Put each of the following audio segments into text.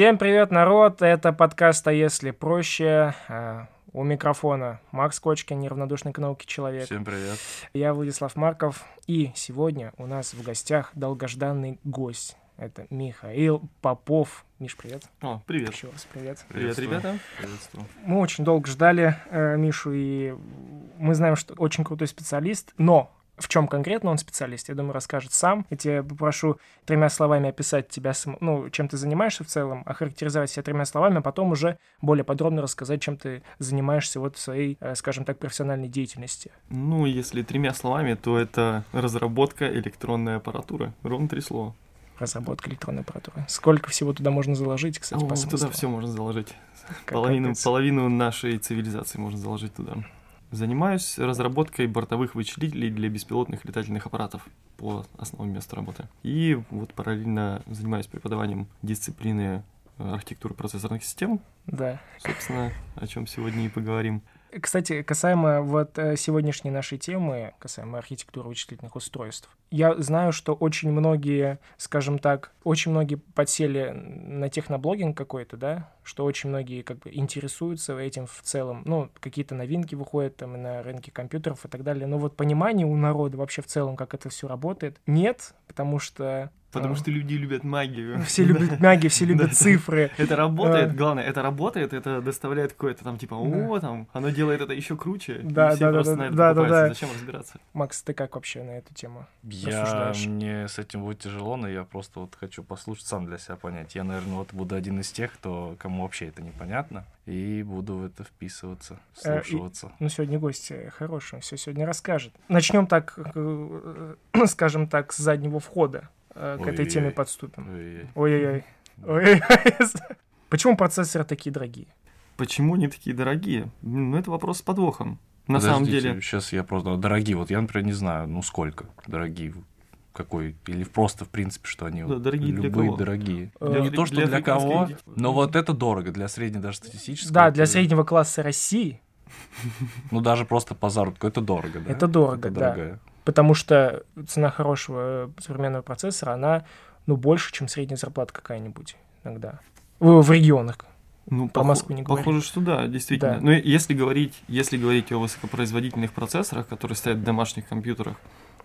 Всем привет, народ! Это подкаст «А если проще?» А, У микрофона Макс Кочкин, неравнодушный к науке человек. Всем привет. Я Владислав Марков, и сегодня у нас в гостях долгожданный гость. Это Михаил Попов. Миш, привет. О, привет. Еще раз привет. Привет, ребята. Приветствую. Мы очень долго ждали э, Мишу, и мы знаем, что очень крутой специалист, но в чем конкретно он специалист, я думаю, расскажет сам. Я тебя попрошу тремя словами описать тебя, сам- ну, чем ты занимаешься в целом, охарактеризовать себя тремя словами, а потом уже более подробно рассказать, чем ты занимаешься вот в своей, э, скажем так, профессиональной деятельности. Ну, если тремя словами, то это разработка электронной аппаратуры. Ровно три слова. Разработка электронной аппаратуры. Сколько всего туда можно заложить, кстати, О, по смыслу? туда все можно заложить. Как Половину, половину нашей цивилизации можно заложить туда. Занимаюсь разработкой бортовых вычислителей для беспилотных летательных аппаратов по основам места работы. И вот параллельно занимаюсь преподаванием дисциплины э, архитектуры процессорных систем. Да. Собственно, о чем сегодня и поговорим. Кстати, касаемо вот э, сегодняшней нашей темы, касаемо архитектуры вычислительных устройств, я знаю, что очень многие, скажем так, очень многие подсели на техноблогинг какой-то, да, что очень многие как бы интересуются этим в целом, ну, какие-то новинки выходят там и на рынке компьютеров и так далее, но вот понимания у народа вообще в целом, как это все работает, нет, потому что... Потому э, что люди любят магию. все любят магию, все любят цифры. Это работает, А. главное, это работает, это доставляет какое-то там типа, о, там, оно делает это еще круче. Да, да, да, да, да. Зачем разбираться? Макс, ты как вообще на эту тему? Я, мне с этим будет тяжело, но я просто вот хочу послушать, сам для себя понять. Я, наверное, вот буду один из тех, кто, кому вообще это непонятно, и буду в это вписываться, Э, и- вслушиваться. Ну, сегодня гость э, хороший, он все сегодня расскажет. Начнем так, э, скажем так, с заднего входа э, к этой Ой-ой-ой. теме подступим. Ой-ой. Ой-ой-ой. Ой-ой-ой. Почему процессоры такие дорогие? Почему они такие дорогие? Ну, это вопрос с подвохом. На самом деле, Сейчас я просто... Дорогие, вот я, например, не знаю, ну сколько дорогие, какой, или просто, в принципе, что они Да, дорогие для любые кого? дорогие. Э, не для- то, что для для, кого, детей. но вот это дорого, для средней даже статистического. Да, для это- среднего класса России Ну, даже просто по заработку, это дорого, да? Это дорого, Это да. дорогая. потому что цена хорошего э, современного процессора, она, ну, больше, чем средняя зарплата какая-нибудь иногда. В, в регионах. ну, про похо- Москву не говори. похоже, что да, действительно. Да. Но если говорить, если говорить о высокопроизводительных процессорах, которые стоят в домашних компьютерах,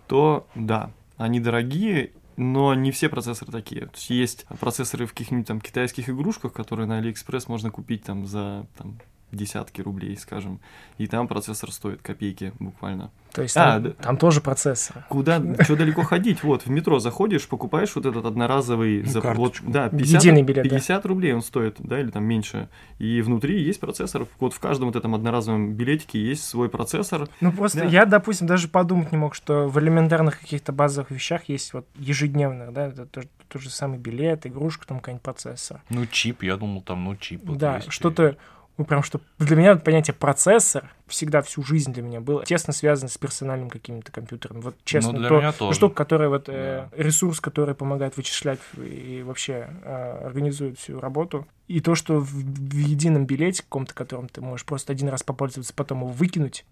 то да, они дорогие, но не все процессоры такие. То есть есть процессоры в каких-нибудь там китайских игрушках, которые на Алиэкспресс можно купить там за там, десятки рублей, скажем, и там процессор стоит копейки буквально. То есть А, там, да. там тоже процессоры. Куда, что далеко ходить? Вот, в метро заходишь, покупаешь вот этот одноразовый... Ну, за, карточку. да, 50, Единый билет, да. 50 рублей он стоит, да, или там меньше. И внутри есть процессор. Вот в каждом вот этом одноразовом билетике есть свой процессор. Ну, просто Да. я, допустим, даже подумать не мог, что в элементарных каких-то базовых вещах есть вот ежедневных, да, это тот, тот же самый билет, игрушка, там какой-нибудь процессор. Ну, чип, я думал, там, ну, чип. вот да, что-то, ну, прям, что для меня понятие процессор всегда всю жизнь для меня было тесно связано с персональным каким-то компьютером. Вот честно, Ну, для то- меня то тоже. штука, которая вот, э, ресурс, который помогает вычислять и вообще э, организует всю работу. И то, что в, в едином билете каком-то, которым ты можешь просто один раз попользоваться, потом его выкинуть,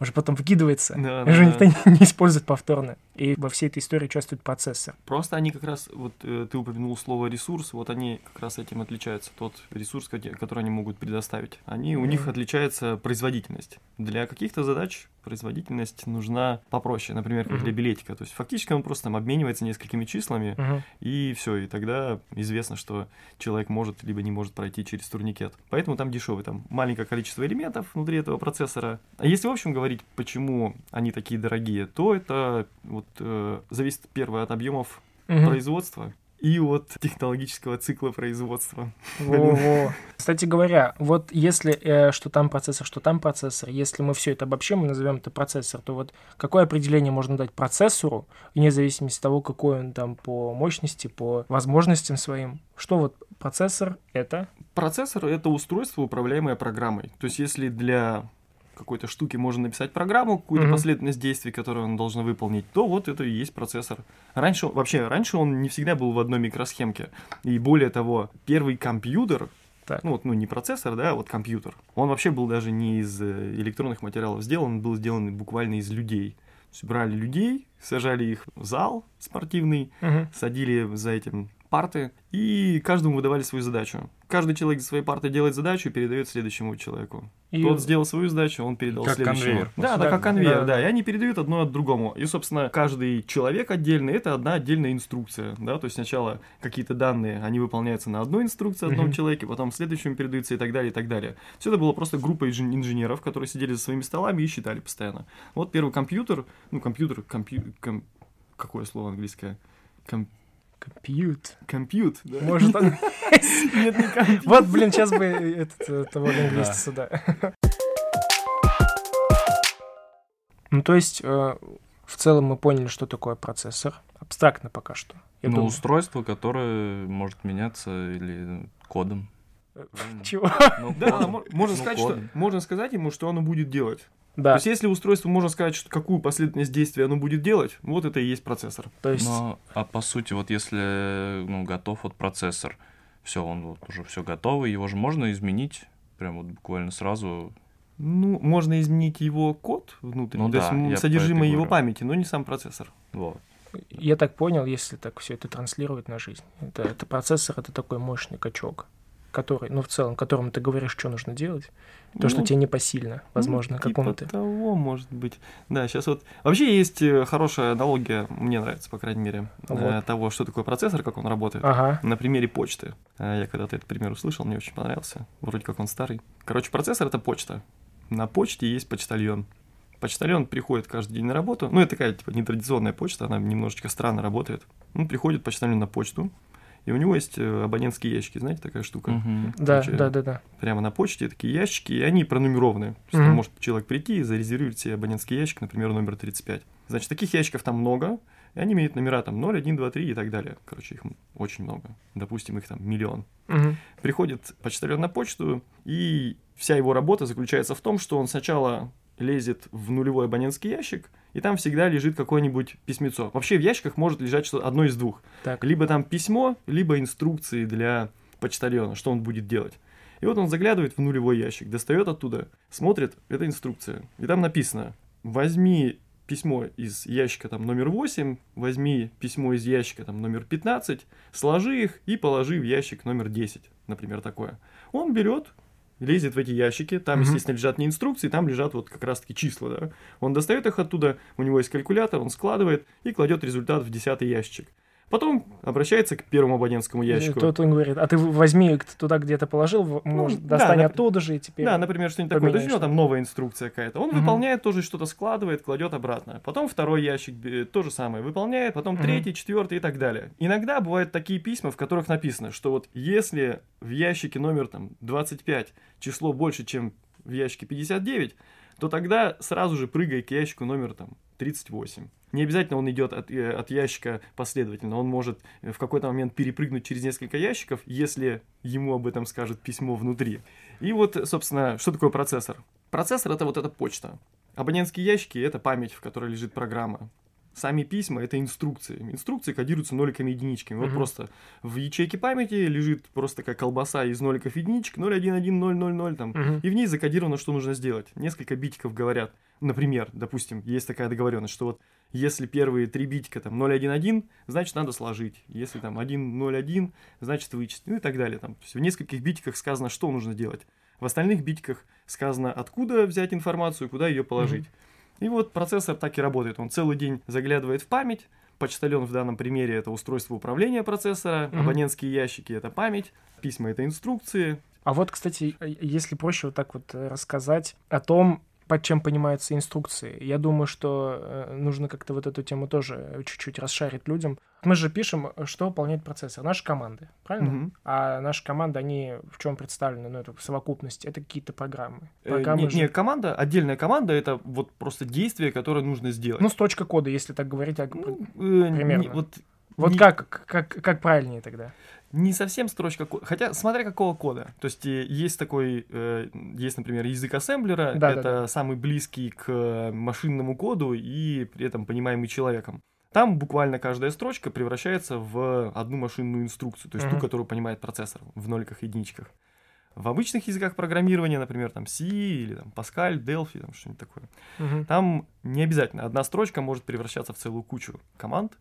он же потом выкидывается, Да, уже да, никто не, не использует повторно. И во всей этой истории участвует процессор. Просто они как раз, вот э, ты упомянул слово ресурс, вот они как раз этим отличаются. Тот ресурс, который они могут предоставить. Они, у них отличается производительность. Для каких-то задач производительность нужна попроще, например, как для билетика. То есть фактически он просто там обменивается несколькими числами, Мгм. и все, и тогда известно, что человек может либо не может пройти через турникет. Поэтому там дешевый, там маленькое количество элементов внутри этого процессора. А если в общем говорить, почему они такие дорогие, то это вот э, зависит первое от объемов Мгм. производства и от технологического цикла производства. Во-во. Кстати говоря, вот если э, что там процессор, что там процессор, если мы все это обобщим и назовем это процессор, то вот какое определение можно дать процессору, вне зависимости от того, какой он там по мощности, по возможностям своим? Что вот процессор это? Процессор — это устройство, управляемое программой. То есть если для какой-то штуки можно написать программу, какую-то Мгм. последовательность действий, которую он должен выполнить, то вот это и есть процессор. Раньше, вообще, раньше он не всегда был в одной микросхемке. И более того, первый компьютер, Так. ну вот, ну не процессор, да, а вот компьютер, он вообще был даже не из э, электронных материалов сделан, он был сделан буквально из людей. То есть брали людей, сажали их в зал спортивный, Мгм. садили за этим парты, и каждому выдавали свою задачу. Каждый человек за своей партой делает задачу и передает следующему человеку. И- Тот сделал свою задачу, он передал Как следующему. конвейер, Да, да, как конвейер, Да. да. И они передают одно от другому. И, собственно, каждый человек отдельный это одна отдельная инструкция. Да? То есть сначала какие-то данные, они выполняются на одной инструкции одном Мгм. человеке, потом следующему передаются и так далее, и так далее. Все это было просто группа инж- инженеров, которые сидели за своими столами и считали постоянно. Вот первый компьютер, ну, компьютер, компью, ком- какое слово английское? Ком- Компьют. компьют, да? Может, он... Нет, не компьютер. Вот, блин, сейчас бы этот, э, того лингвиста сюда. Ну, то есть, э, в целом мы поняли, что такое процессор. Абстрактно пока что. Я ну, думаю. устройство, которое может меняться или кодом. Чего? Ну, Да, можно Ну, сказать, что кодом. можно сказать ему, что оно будет делать. То Да, есть, если устройство можно сказать, что какую последовательность действий оно будет делать, вот это и есть процессор. то есть... Но, а по сути, вот если ну, готов вот процессор, все, он вот уже все готово, его же можно изменить прям вот буквально сразу. Ну, можно изменить его код внутренний, Ну то есть да, про содержимое его говорю. памяти, но не сам процессор. Вот. Я так понял, если так все это транслировать на жизнь. Это, это процессор, это такой мощный качок, который, ну, в целом, которому ты говоришь, что нужно делать. То, что Ну, тебе непосильно, возможно, ну, типа какому-то. того, может быть. Да, сейчас вот... Вообще есть э, хорошая аналогия, мне нравится, по крайней мере, э, Вот. того, что такое процессор, как он работает. Ага. На примере почты. Э, Я когда-то этот пример услышал, мне очень понравился. Вроде как он старый. Короче, процессор — это почта. На почте есть почтальон. Почтальон приходит каждый день на работу. Ну, это такая, типа, нетрадиционная почта, она немножечко странно работает. Ну, приходит почтальон на почту, и у него есть э, абонентские ящики, знаете, такая штука. Мгм. Да, Короче, да, да, да. Прямо на почте такие ящики, и они пронумерованы. То есть там Мгм. может человек прийти и зарезервировать себе абонентский ящик, например, номер 35. Значит, таких ящиков там много, и они имеют номера там 0, 1, 2, 3 и так далее. Короче, их очень много. Допустим, их там миллион. Мгм. Приходит почтальон на почту, и вся его работа заключается в том, что он сначала лезет в нулевой абонентский ящик, и там всегда лежит какое-нибудь письмецо. Вообще в ящиках может лежать что одно из двух. Так. Либо там письмо, либо инструкции для почтальона, что он будет делать. И вот он заглядывает в нулевой ящик, достает оттуда, смотрит, это инструкция. И там написано, возьми письмо из ящика там номер 8, возьми письмо из ящика там номер 15, сложи их и положи в ящик номер 10, например, такое. Он берет, лезет в эти ящики, там, Мгм. естественно, лежат не инструкции, там лежат вот как раз-таки числа, да. Он достает их оттуда, у него есть калькулятор, он складывает и кладет результат в десятый ящик. Потом обращается к первому абонентскому ящику. Тот он говорит, а ты возьми, ты туда где-то положил, в- может, да, достань нап- оттуда же и теперь... Да, например, что-нибудь такое. То есть у него там новая инструкция какая-то. Он Мгм. выполняет тоже что-то складывает, кладет обратно. Потом второй ящик э, то же самое выполняет, потом Мгм. третий, четвертый и так далее. Иногда бывают такие письма, в которых написано, что вот если в ящике номер там 25 число больше, чем в ящике 59, то тогда сразу же прыгай к ящику номер там 38. Не обязательно он идет от, э, от ящика последовательно, он может э, в какой-то момент перепрыгнуть через несколько ящиков, если ему об этом скажет письмо внутри. И вот, собственно, что такое процессор? Процессор это вот эта почта. Абонентские ящики это память, в которой лежит программа. Сами письма это инструкции. Инструкции кодируются ноликами и единичками. Вот Мгм. просто в ячейке памяти лежит просто такая колбаса из ноликов и единичек 0110000 там. Мгм. И в ней закодировано, что нужно сделать. Несколько битиков говорят. Например, допустим, есть такая договоренность, что вот если первые три битика там 011, значит надо сложить. Если там 101, значит вычесть. Ну и так далее. Там. То есть в нескольких битиках сказано, что нужно делать. В остальных битиках сказано, откуда взять информацию, куда ее положить. И вот процессор так и работает. Он целый день заглядывает в память. Почтальон в данном примере это устройство управления процессора, Мгм. абонентские ящики это память, письма это инструкции. А вот, кстати, если проще вот так вот рассказать о том, под чем понимаются инструкции, я думаю, что э, нужно как-то вот эту тему тоже э, чуть-чуть расшарить людям. Мы же пишем, э, что выполняет процессор. Наши команды, правильно? Мгм. А наши команды, они в чем представлены? Ну, это в совокупности. Это какие-то программы. Э, Программы не, же- не, команда, отдельная команда это вот просто действие, которое нужно сделать. Ну, строчка кода, если так говорить. а- Ну, э, не- примерно. вот вот не- как, как, как правильнее тогда? Не совсем строчка кода. Хотя, смотря какого кода. То есть, э, есть такой, э, есть, например, язык ассемблера. Да, это да, да. самый близкий к машинному коду и при этом понимаемый человеком. Там буквально каждая строчка превращается в одну машинную инструкцию, то есть ту, Мгм. которую понимает процессор в ноликах и единичках. В обычных языках программирования, например, там C или там Pascal, Delphi, там что-нибудь такое, Мгм. там не обязательно. Одна строчка может превращаться в целую кучу команд.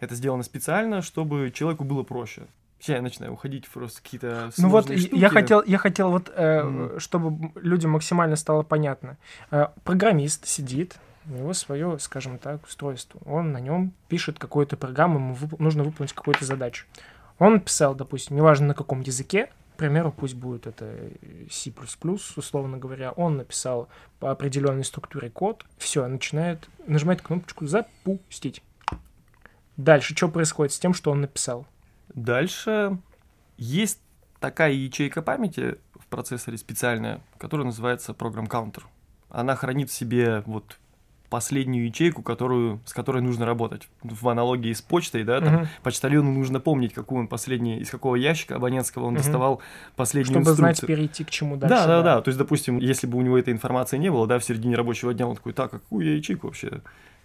Это сделано специально, чтобы человеку было проще. Сейчас я начинаю уходить просто какие-то Ну вот сложные я штуки. хотел, я хотел вот, э, Мгм. чтобы людям максимально стало понятно. Э, программист сидит, у него свое, скажем так, устройство. Он на нем пишет какую-то программу, ему вып- нужно выполнить какую-то задачу. Он писал, допустим, неважно на каком языке, к примеру, пусть будет это C++, условно говоря, он написал по определенной структуре код, все, начинает, нажимает кнопочку «Запустить». Дальше что происходит с тем, что он написал? Дальше есть такая ячейка памяти в процессоре специальная, которая называется программ counter. Она хранит в себе вот последнюю ячейку, которую, с которой нужно работать. В аналогии с почтой, да, там Мгм. почтальону нужно помнить, какую он последний, из какого ящика абонентского он Мгм. доставал последнюю Чтобы знать, инструкцию. перейти к чему дальше. Да, да, да. То есть, допустим, если бы у него этой информации не было, да, в середине рабочего дня он такой, так, а какую я ячейку вообще?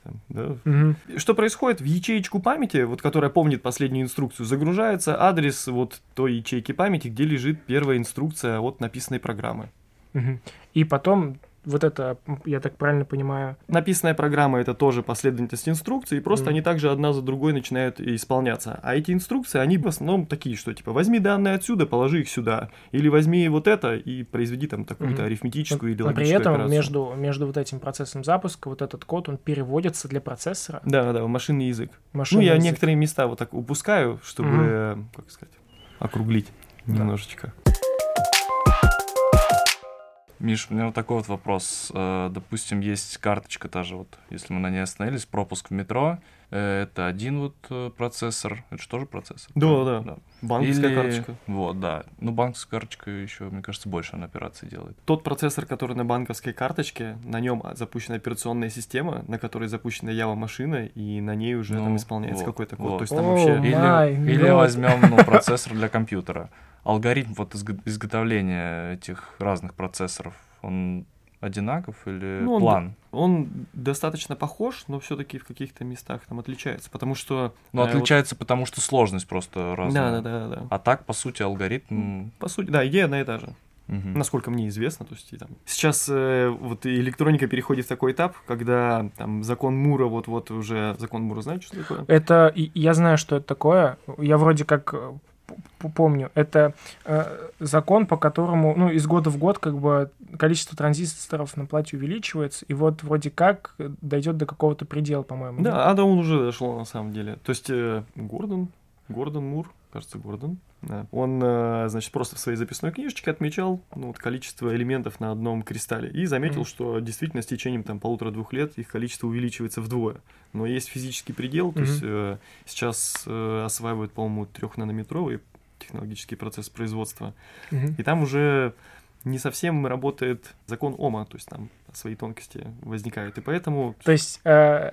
Там, да. Мгм. Что происходит? В ячеечку памяти, вот, которая помнит последнюю инструкцию, загружается адрес вот той ячейки памяти, где лежит первая инструкция от написанной программы. Мгм. И потом вот это, я так правильно понимаю, Написанная программа это тоже последовательность инструкций, и просто Мгм. они также одна за другой начинают исполняться. А эти инструкции, они в основном такие, что типа возьми данные отсюда, положи их сюда, или возьми вот это и произведи там такую-то Мгм. арифметическую или но при логическую этом операцию. между, между вот этим процессом запуска вот этот код, он переводится для процессора. Да, да, в машинный язык. машинный ну, я язык. некоторые места вот так упускаю, чтобы, э, как сказать, округлить Да. немножечко. Миш, у меня вот такой вот вопрос. Э, Допустим, есть карточка та же, вот, если мы на ней остановились, пропуск в метро. Э, Это один вот э, процессор. Это же тоже процессор? Да, правильно? да. Банковская Или- карточка. Вот, да. Ну, банковская карточка еще, мне кажется, больше она операций делает. Тот процессор, который на банковской карточке, на нем запущена операционная система, на которой запущена Java машина, и на ней уже там Ну, исполняется вот, какой-то код. вот. То есть там О, вообще... Или, или возьмем ну, процессор для компьютера. Алгоритм вот изго- изготовления этих разных процессоров, он одинаков или Ну, он план? Он достаточно похож, но все-таки в каких-то местах там отличается, потому что... Ну, э, вот- отличается, потому что сложность просто разная. Да, да, да, да. А так, по сути, алгоритм... По сути, да, идея одна и та же. мгм. Насколько мне известно, то есть и там. Сейчас э, вот электроника переходит в такой этап, когда там закон Мура, вот-вот уже закон Мура, знаете, что такое? Это, я знаю, что это такое. Я вроде как э, помню. Это э, закон, по которому, ну, из года в год как бы количество транзисторов на плате увеличивается, и вот вроде как дойдет до какого-то предела, по-моему. Да, а да, он уже дошло на самом деле. То есть э, Гордон, Гордон Мур, кажется, Гордон, да. он, э, значит, просто в своей записной книжечке отмечал ну, вот, количество элементов на одном кристалле и заметил, Мгм. что действительно с течением там полутора-двух лет их количество увеличивается вдвое. Но есть физический предел, то Мгм. есть э, сейчас э, осваивают, по-моему, трехнанометровый технологический процесс производства, Мгм. и там уже не совсем работает закон Ома, то есть там свои тонкости возникают, и поэтому То есть э,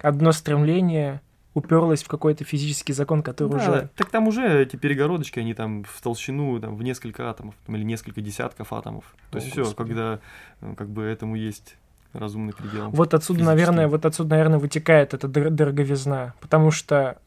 одно стремление уперлось в какой-то физический закон, который Да, уже... Так там уже эти перегородочки, они там в толщину, там, в несколько атомов, там, или несколько десятков атомов. То О, есть все, когда э, как бы этому есть разумный предел. Вот отсюда, наверное, вот отсюда, наверное, вытекает эта дор- дороговизна, потому что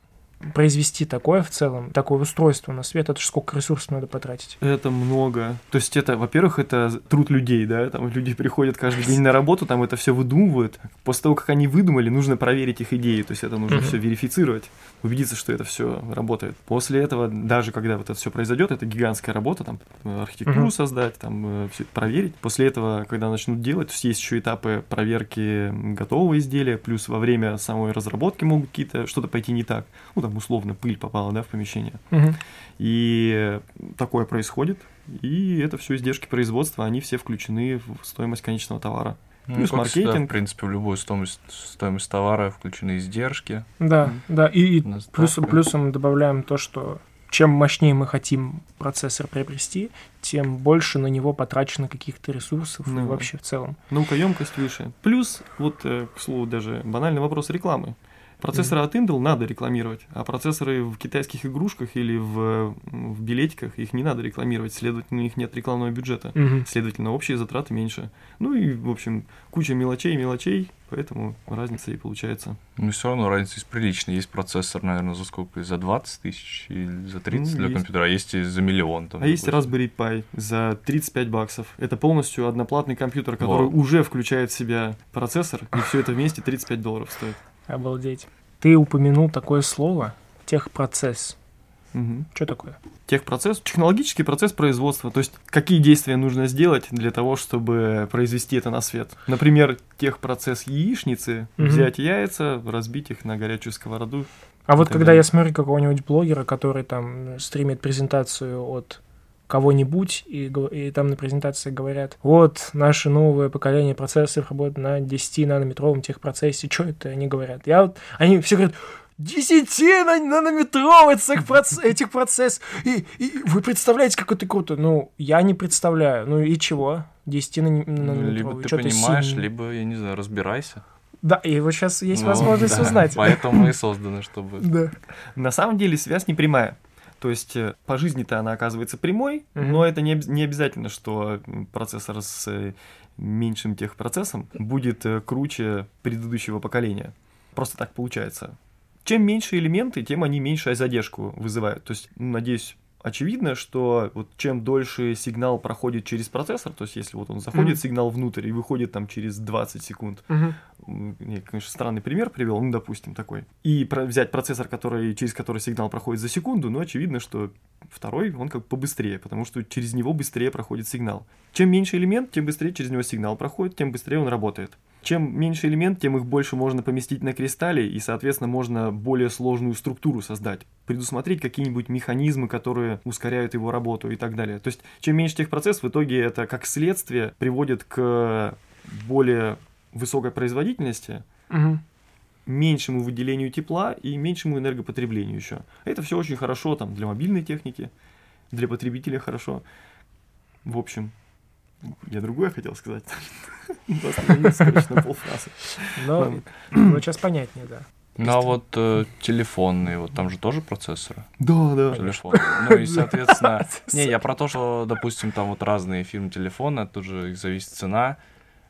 произвести такое в целом, такое устройство на свет, это ж сколько ресурсов надо потратить. Это много. То есть это, во-первых, это труд людей, да, там люди приходят каждый день на работу, там это все выдумывают. После того, как они выдумали, нужно проверить их идеи, то есть это нужно все верифицировать, убедиться, что это все работает. После этого, даже когда вот это все произойдет, это гигантская работа, там э, архитектуру создать, там все это проверить. После этого, когда начнут делать, то есть есть еще этапы проверки готового изделия, плюс во время самой разработки могут какие-то что-то пойти не так. Ну там условно пыль попала, да, в помещение. Мгм. И такое происходит, и это все издержки производства, они все включены в стоимость конечного товара. Ну, Плюс как всегда, маркетинг. в принципе, в любую стоимость, стоимость товара включены издержки. Да, Мгм. да, и, и доставка. плюсом, плюсом добавляем то, что чем мощнее мы хотим процессор приобрести, тем больше на него потрачено каких-то ресурсов Ну вообще в целом. Наукоемкость выше. Плюс, вот, э, к слову, даже банальный вопрос рекламы. Процессоры от Intel надо рекламировать, а процессоры в китайских игрушках или в, в билетиках их не надо рекламировать, следовательно, у них нет рекламного бюджета. Следовательно, общие затраты меньше. Ну и, в общем, куча мелочей, мелочей, поэтому разница и получается. Но все равно разница есть приличная. Есть процессор, наверное, за сколько? За 20 тысяч или за 30 Ну, для есть. компьютера, а есть и за миллион. Там, А есть. Raspberry Pi за 35 баксов. Это полностью одноплатный компьютер, который Вау. уже включает в себя процессор, и все это вместе 35 долларов стоит. Обалдеть. Ты упомянул такое слово техпроцесс. Мгм. Что такое? Техпроцесс, технологический процесс производства, то есть какие действия нужно сделать для того, чтобы произвести это на свет. Например, техпроцесс яичницы, Мгм. взять яйца, разбить их на горячую сковороду. А вот когда далее. я смотрю какого-нибудь блогера, который там стримит презентацию от кого-нибудь, и, и там на презентации говорят, вот, наше новое поколение процессоров работает на 10-нанометровом техпроцессе. Что это они говорят? Я вот, они все говорят, 10-нанометровый техпроцесс, техпроцесс. И, и вы представляете, как это круто? Ну, я не представляю. Ну и чего? 10-нанометровый. Ну, Либо ты понимаешь, сильный? либо, я не знаю, разбирайся. Да, и вот сейчас есть Ну, возможность да, узнать. Поэтому и созданы, чтобы... Да. На самом деле связь не прямая. То есть э, по жизни-то она оказывается прямой, Мгм. но это не, не обязательно, что процессор с э, меньшим техпроцессом будет э, круче предыдущего поколения. Просто так получается. Чем меньше элементы, тем они меньшую задержку вызывают. То есть, ну, надеюсь, очевидно, что вот чем дольше сигнал проходит через процессор, то есть если вот он заходит Мгм. сигнал внутрь и выходит там через 20 секунд. М, Я, конечно, странный пример привел, ну, допустим, такой. И про- взять процессор, который, через который сигнал проходит за секунду, ну, очевидно, что второй, он как бы побыстрее, потому что через него быстрее проходит сигнал. Чем меньше элемент, тем быстрее через него сигнал проходит, тем быстрее он работает. Чем меньше элемент, тем их больше можно поместить на кристалле, и, соответственно, можно более сложную структуру создать, предусмотреть какие-нибудь механизмы, которые ускоряют его работу и так далее. То есть, чем меньше техпроцесс, в итоге это как следствие приводит к более высокой производительности, Мгм. меньшему выделению тепла и меньшему энергопотреблению еще. Это все очень хорошо там для мобильной техники, для потребителя хорошо. В общем, я другое хотел сказать. Короче, на полфразы. Но сейчас понятнее, да. Ну а вот э, телефонные, вот там же тоже процессоры. Да, да. Телефон. Ну и, соответственно... Не, я про то, что, допустим, там вот разные фирмы телефона, тут же их зависит цена.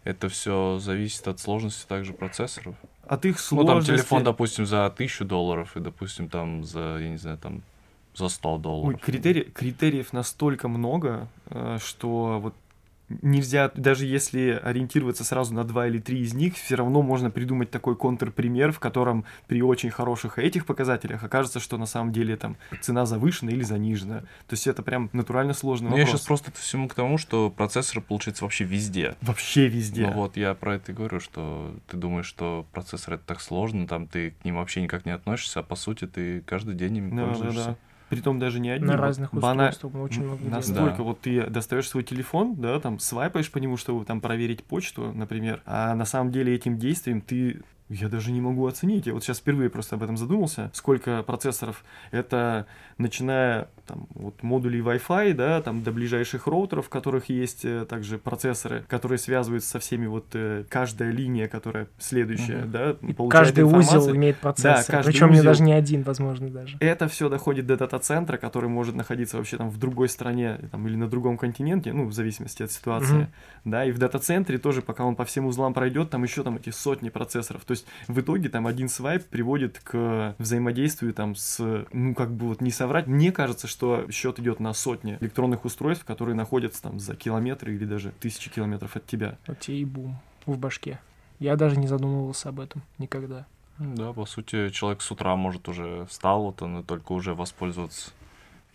Это все зависит от сложности также процессоров. От их Ну, там сложности... телефон, допустим, за 1000 долларов, и, допустим, там за, я не знаю, там за 100 Ой, долларов. критерий- критериев настолько много, э, что вот нельзя, даже если ориентироваться сразу на два или три из них, все равно можно придумать такой контрпример, в котором при очень хороших этих показателях окажется, что на самом деле там цена завышена или занижена. То есть это прям натурально сложный я вопрос. сейчас просто это всему к тому, что процессоры получается вообще везде. Вообще везде. Ну вот я про это и говорю, что ты думаешь, что процессор это так сложно, там ты к ним вообще никак не относишься, а по сути ты каждый день им Да, да, пользуешься. да. Притом даже не одни. На разных бана- очень много. Настолько Да. вот ты достаешь свой телефон, да, там свайпаешь по нему, чтобы там проверить почту, например, а на самом деле этим действием ты я даже не могу оценить. Я вот сейчас впервые просто об этом задумался. Сколько процессоров? Это начиная там, вот модулей Wi-Fi, да, там до ближайших роутеров, в которых есть э, также процессоры, которые связываются со всеми вот э, каждая линия, которая следующая, Мгм. да, И Каждый узел информацию. имеет процессор. каждый Причем не узел. даже не один, возможно, даже. Это все доходит до дата-центра, который может находиться вообще там в другой стране там, или на другом континенте, ну, в зависимости от ситуации. Мгм. Да, и в дата-центре тоже, пока он по всем узлам пройдет, там еще там эти сотни процессоров. То есть в итоге там один свайп приводит к взаимодействию там с, ну, как бы вот не соврать. Мне кажется, что счет идет на сотни электронных устройств, которые находятся там за километры или даже тысячи километров от тебя. Вот тебе и бум в башке. Я даже не задумывался об этом никогда. Да, по сути, человек с утра может уже встал, вот он и только уже воспользоваться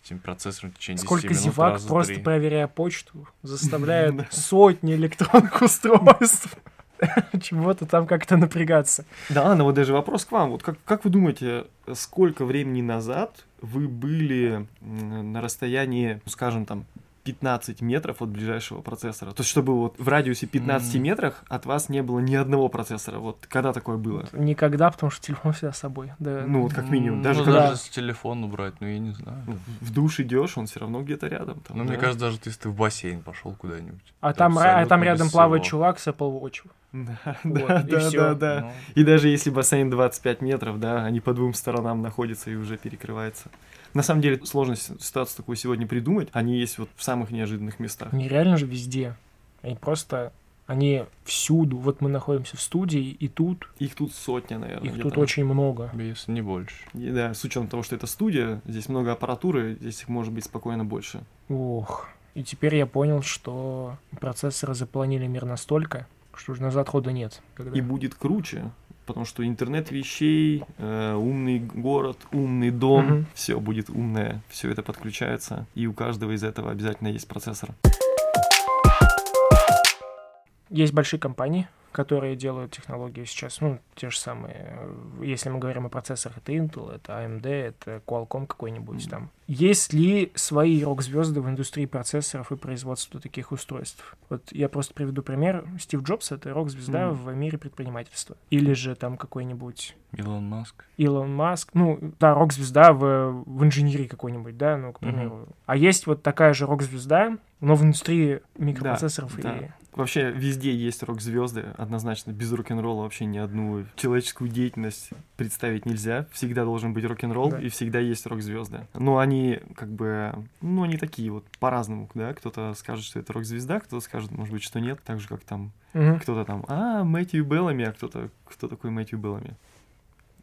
этим процессором в течение 10 Сколько минут зевак, раза просто три. проверяя почту, заставляет сотни электронных устройств чего-то там как-то напрягаться. Да, ладно, вот даже вопрос к вам. Вот как, как вы думаете, сколько времени назад вы были на расстоянии, ну, скажем, там, 15 метров от ближайшего процессора? То есть, чтобы вот в радиусе 15 М. метрах от вас не было ни одного процессора. Вот когда такое было? Никогда, потому что телефон всегда с собой. Да. Ну, вот как минимум. Ну, Даже ну, когда даже с телефона брать, ну я не знаю. ну, в душ идешь, он все равно где-то рядом. там, Ну, мне да? кажется, даже если ты в бассейн пошел куда-нибудь. а там, ра- а там рядом плавает всего. чувак с Apple Watch. Да, Вот, да, и да, всё. да, да. Ну, И даже если бассейн 25 метров, да, они по двум сторонам находятся и уже перекрывается. На самом деле сложность ситуацию такую сегодня придумать, они есть вот в самых неожиданных местах. Они реально же везде. Они просто... Они всюду. Вот мы находимся в студии, и тут Их тут сотня, наверное. их тут очень много. если не больше. И да, с учетом того, что это студия, здесь много аппаратуры, здесь их может быть спокойно больше. Ох. И теперь я понял, что процессоры запланили мир настолько, что уже назад хода нет. Когда... И будет круче. потому что интернет вещей, э, умный город, умный дом, Мгм. все будет умное, все это подключается, и у каждого из этого обязательно есть процессор. Есть большие компании, которые делают технологии сейчас, ну, те же самые. э, Если мы говорим о процессорах, это Intel, это AMD, это Qualcomm какой-нибудь Мгм. там. Есть ли свои рок-звезды в индустрии процессоров и производства таких устройств? Вот я просто приведу пример. Стив Джобс — это рок-звезда Мгм. в мире предпринимательства. Или же там какой-нибудь Илон Маск. Илон Маск, ну, да, рок-звезда в, в инженерии какой-нибудь, да, ну, к примеру. А есть вот такая же рок-звезда, но в индустрии микропроцессоров да. и... Вообще везде есть рок-звезды, однозначно без рок-н-ролла вообще ни одну человеческую деятельность представить нельзя. Всегда должен быть рок-н-ролл Да. и всегда есть рок-звезды. Но они как бы, ну они такие вот по-разному, да. Кто-то скажет, что это рок-звезда, кто-то скажет, может быть, что нет. Так же, как там Мгм. кто-то там, а, Мэтью Беллами, а кто-то, кто такой Мэтью Беллами?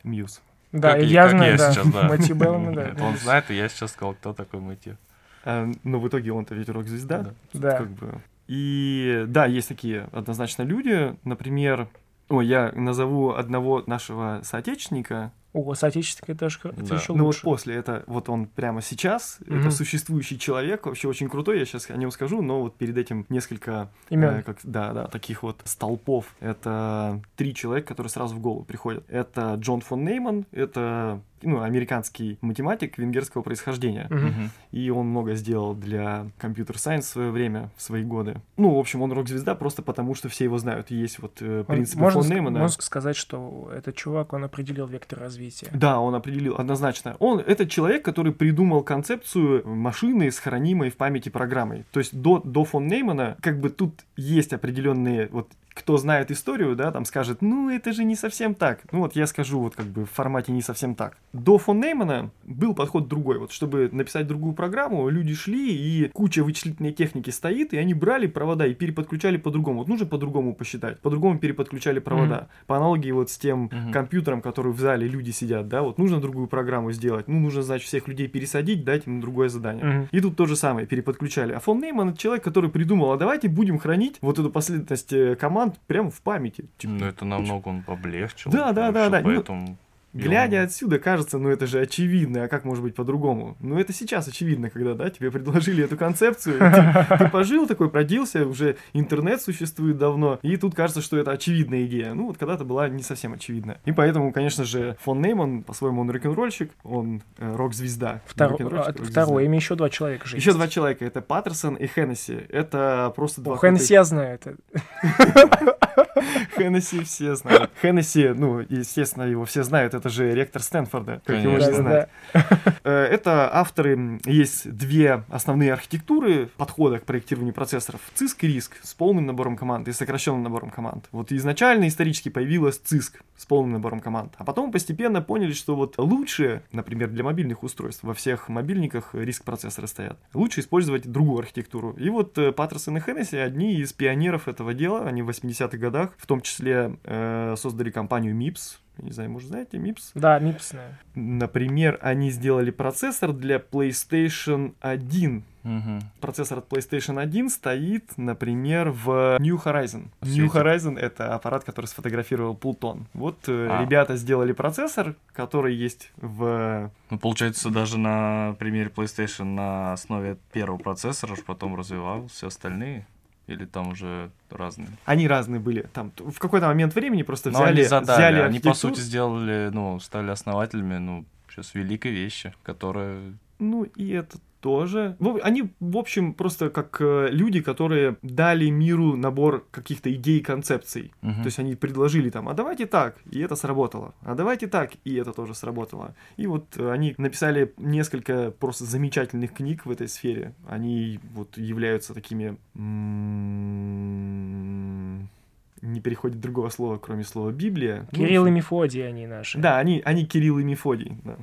Мьюз. Да, Как и- я как знаю, я да. сейчас, да. Мэтью Беллами, да. Это он знает, и я сейчас сказал, кто такой Мэтью. А, но в итоге он-то ведь рок-звезда. Да. Да. Как бы. И да, есть такие однозначно люди, например, ой, я назову одного нашего соотечественника, О, соотечественника это, ж х- это Да. еще ну вот лучше. после, это вот он прямо сейчас, Мгм. это существующий человек, вообще очень крутой, я сейчас о нем скажу, но вот перед этим несколько, Имен. э, как, да, да, таких вот столпов. Это три человека, которые сразу в голову приходят. Это Джон фон Нейман, это ну, американский математик венгерского происхождения. Мгм. Мгм. И он много сделал для компьютер-сайенс в свое время, в свои годы. Ну, в общем, он рок-звезда просто потому, что все его знают. И Есть вот э, Он- можно, фон Неймана. можно сказать, что этот чувак, он определил вектор развития. Да, он определил однозначно. Он это человек, который придумал концепцию машины с хранимой в памяти программой. То есть до, до фон Неймана как бы тут есть определенные вот кто знает историю, да, там скажет, ну это же не совсем так. Ну вот я скажу вот как бы в формате не совсем так. До фон Неймана был подход другой. Вот чтобы написать другую программу, люди шли и куча вычислительной техники стоит, и они брали провода и переподключали по-другому. Вот нужно по-другому посчитать. По-другому переподключали провода. По аналогии вот с тем Мгм. компьютером, который в зале люди сидят, да, вот нужно другую программу сделать. Ну, нужно, значит, всех людей пересадить, дать им другое задание. Мгм. И тут то же самое, переподключали. А фон Нейман это человек, который придумал, а давайте будем хранить вот эту последовательность э, команд прямо в памяти. Типа, Ну, это намного он облегчил. Да, да, да, да. Ну, Поэтому... Глядя он- отсюда, кажется, ну это же очевидно, а как может быть по-другому? Ну это сейчас очевидно, когда, да, тебе предложили эту концепцию, ты, ты пожил такой, продился, уже интернет существует давно, и тут кажется, что это очевидная идея. Ну вот когда-то была не совсем очевидна. И поэтому, конечно же, фон Нейман, по-своему, он рок-н-ролльщик, он э, рок-звезда. А, рок-звезда. Второе, имя еще два человека же Еще есть. два человека, это Паттерсон и Хеннесси. Это просто два Хеннесси я знаю. Это... Хеннесси все знают. Хеннесси, ну, естественно, его все знают, это же ректор Стэнфорда, как его не знать. Э, Это авторы, есть две основные архитектуры подхода к проектированию процессоров. CISC и RISC с полным набором команд и сокращенным набором команд. Вот изначально исторически появилась CISC с полным набором команд. А потом постепенно поняли, что вот лучше, например, для мобильных устройств, во всех мобильниках RISC процессоры стоят, лучше использовать другую архитектуру. И вот э, Паттерсон и Хеннесси одни из пионеров этого дела, они в 80-х годах, в том числе э, создали компанию MIPS, я не знаю, может, знаете, MIPS? Да, Мипс знаю. Например, они сделали процессор для PlayStation 1. Мгм. Процессор от PlayStation 1 стоит, например, в New Horizon. New Светит. Horizon — это аппарат, который сфотографировал Плутон. Вот э, А. ребята сделали процессор, который есть в... Ну, получается, даже на примере PlayStation на основе первого процессора ж потом развивал все остальные? Или там уже разные? Они разные были. Там в какой-то момент времени просто взяли, они задали, взяли они, по сути, сделали, ну, стали основателями, ну, сейчас великой вещи, которая... Ну и это тоже. В- Они, в общем, просто как э, люди, которые дали миру набор каких-то идей и концепций. Мгм. То есть они предложили там, а давайте так, и это сработало. А давайте так, и это тоже сработало. И вот э, они написали несколько просто замечательных книг в этой сфере. Они вот являются такими... Не переходит другого слова, кроме слова Библия. Ну, Кирилл и Мефодий они наши. Да, они, они Кирилл и Мефодий. да.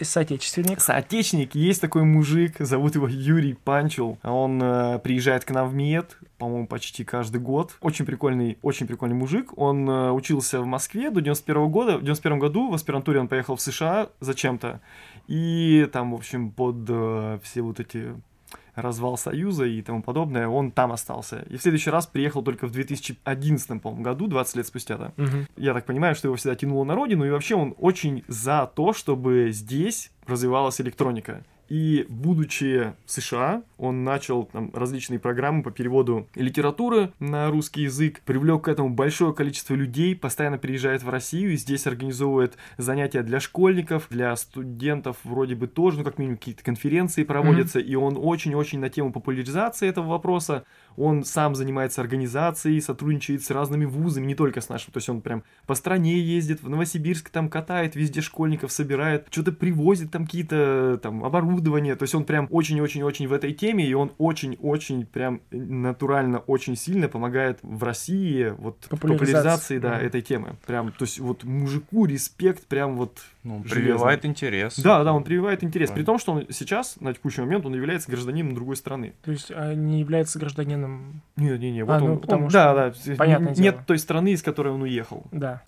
Соотечественник. Соотечественник, есть такой мужик, зовут его Юрий Панчул. Он э, приезжает к нам в МИЭТ, по-моему, почти каждый год. Очень прикольный, очень прикольный мужик. Он э, учился в Москве до 91 года. В 91 году в аспирантуре он поехал в США зачем-то. И там, в общем, под э, все вот эти развал Союза и тому подобное, он там остался. И в следующий раз приехал только в 2011, по-моему, году, 20 лет спустя, да. Мгм. Я так понимаю, что его всегда тянуло на родину, и вообще он очень за то, чтобы здесь развивалась электроника. И будучи в США, он начал там, различные программы по переводу литературы на русский язык, привлек к этому большое количество людей, постоянно приезжает в Россию и здесь организовывает занятия для школьников, для студентов вроде бы тоже, ну как минимум какие-то конференции проводятся, и он очень-очень на тему популяризации этого вопроса, он сам занимается организацией, сотрудничает с разными вузами, не только с нашим, то есть он прям по стране ездит, в Новосибирск там катает, везде школьников собирает, что-то привозит там какие-то там оборудование, то есть он прям очень-очень-очень в этой теме, и он очень-очень прям натурально очень сильно помогает в России вот Популяризации. популяризации, да, Мгм. этой темы. Прям, то есть вот мужику респект прям вот Ну, прививает интерес. да, да, он прививает интерес. При Правильно. том, что он сейчас, на текущий момент, он является гражданином другой страны. То есть а, не является гражданином... Не-не-не, вот А, ну, он, потому он- что- да, да, понятное н- дело. нет той страны, из которой он уехал. Да.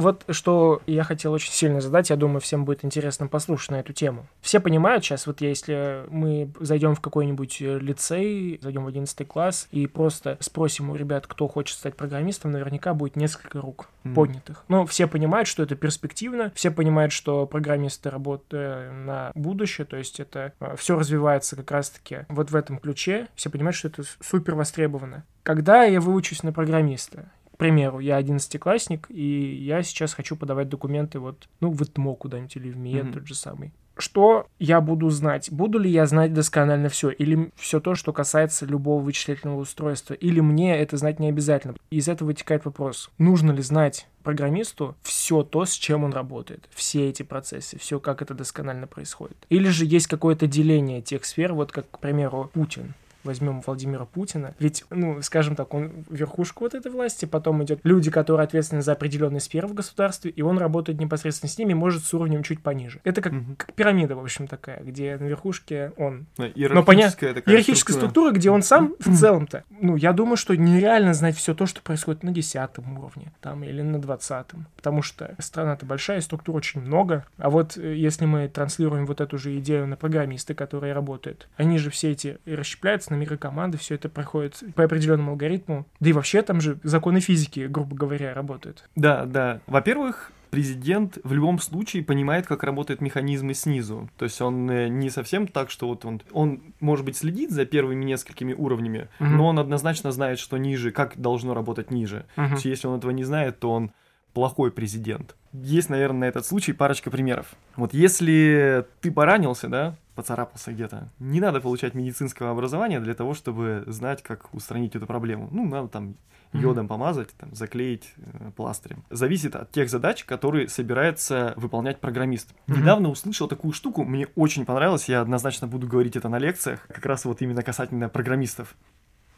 Вот что я хотел очень сильно задать, я думаю, всем будет интересно послушать на эту тему. Все понимают сейчас, вот если мы зайдем в какой-нибудь э, лицей, зайдем в 11 класс и просто спросим у ребят, кто хочет стать программистом, наверняка будет несколько рук Мгм. поднятых. Но все понимают, что это перспективно, все понимают, что программисты работают на будущее, то есть это все развивается как раз-таки вот в этом ключе, все понимают, что это супер востребовано. Когда я выучусь на программиста, примеру, я одиннадцатиклассник, и я сейчас хочу подавать документы вот, ну, в ИТМО куда-нибудь или в МИЭД Мгм. тот же самый. Что я буду знать? Буду ли я знать досконально все? Или все то, что касается любого вычислительного устройства? Или мне это знать не обязательно? Из этого вытекает вопрос. Нужно ли знать программисту все то, с чем он работает? Все эти процессы, все, как это досконально происходит? Или же есть какое-то деление тех сфер, вот как, к примеру, Путин? Возьмем Владимира Путина, ведь, ну, скажем так, он верхушка вот этой власти, потом идет люди, которые ответственны за определенные сферы в государстве, и он работает непосредственно с ними, может с уровнем чуть пониже. Это как, Мгм. как пирамида, в общем, такая, где на верхушке он. Да, понятно, Иерархическая структура, где он сам в целом-то, ну, я думаю, что нереально знать все то, что происходит на десятом уровне, там, или на двадцатом, потому что страна-то большая, структур очень много, а вот э, если мы транслируем вот эту же идею на программисты, которые работают, они же все эти расщепляются на микрокоманды, все это проходит по определенному алгоритму, да и вообще там же законы физики, грубо говоря, работают. Да, да. Во-первых, президент в любом случае понимает, как работают механизмы снизу. То есть он э, не совсем так, что вот он, он может быть, следит за первыми несколькими уровнями, Мгм. но он однозначно знает, что ниже, как должно работать ниже. То есть если он этого не знает, то он плохой президент. Есть, наверное, на этот случай парочка примеров. Вот если ты поранился, да, поцарапался где-то, не надо получать медицинского образования для того, чтобы знать, как устранить эту проблему. Ну, надо там йодом помазать, там, заклеить э, пластырем. Зависит от тех задач, которые собирается выполнять программист. Мгм. Недавно услышал такую штуку, мне очень понравилось, я однозначно буду говорить это на лекциях, как раз вот именно касательно программистов.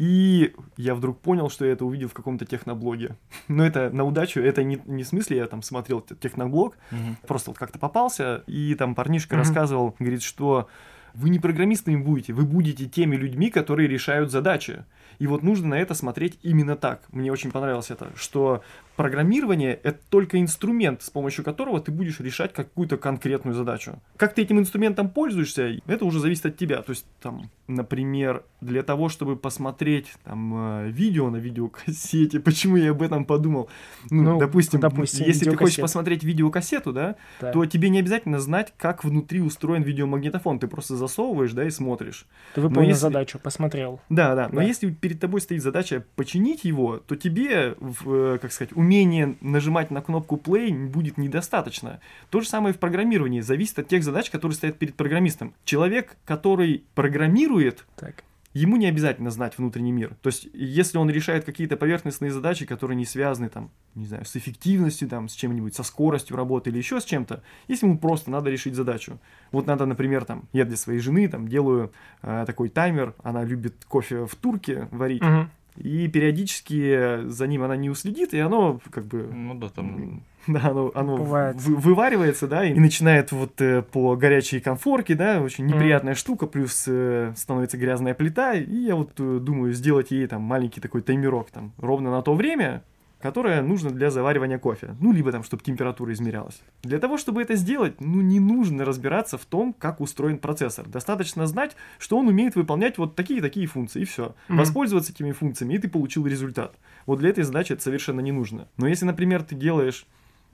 И я вдруг понял, что я это увидел в каком-то техноблоге. Но это на удачу, это не, не в смысле я там смотрел техноблог, Мгм. просто вот как-то попался, и там парнишка Мгм. рассказывал, говорит, что вы не программистами будете, вы будете теми людьми, которые решают задачи. И вот нужно на это смотреть именно так. Мне очень понравилось это, что программирование — это только инструмент, с помощью которого ты будешь решать какую-то конкретную задачу. Как ты этим инструментом пользуешься, это уже зависит от тебя. То есть, там, например, для того, чтобы посмотреть там, э, видео на видеокассете, почему я об этом подумал? Ну, Ну, допустим, допустим, если ты хочешь посмотреть видеокассету, да, Да. то тебе не обязательно знать, как внутри устроен видеомагнитофон. Ты просто засовываешь, да, и смотришь. Ты выполнил если- задачу, посмотрел. Да, да. Но Да. если перед тобой стоит задача починить его, то тебе, э, как сказать, умение нажимать на кнопку play будет недостаточно. То же самое в программировании. Зависит от тех задач, которые стоят перед программистом. Человек, который программирует, Так. ему не обязательно знать внутренний мир. То есть, если он решает какие-то поверхностные задачи, которые не связаны, там, не знаю, с эффективностью, там, с чем-нибудь, со скоростью работы или еще с чем-то, если ему просто надо решить задачу. Вот надо, например, там, я для своей жены там делаю э, такой таймер, она любит кофе в турке варить, Мгм. И периодически за ним она не уследит, и оно как бы Ну да, там... да, оно, оно Бывает. вы- вываривается, да, и начинает вот э, по горячей конфорке, да, очень неприятная штука, плюс э, становится грязная плита, и я вот э, думаю сделать ей там маленький такой таймерок, там, ровно на то время которое нужно для заваривания кофе. Ну, либо там, чтобы температура измерялась. Для того, чтобы это сделать, ну, не нужно разбираться в том, как устроен процессор. Достаточно знать, что он умеет выполнять вот такие-такие функции, и все. Мгм. Воспользоваться этими функциями, и ты получил результат. Вот для этой задачи это совершенно не нужно. Но если, например, ты делаешь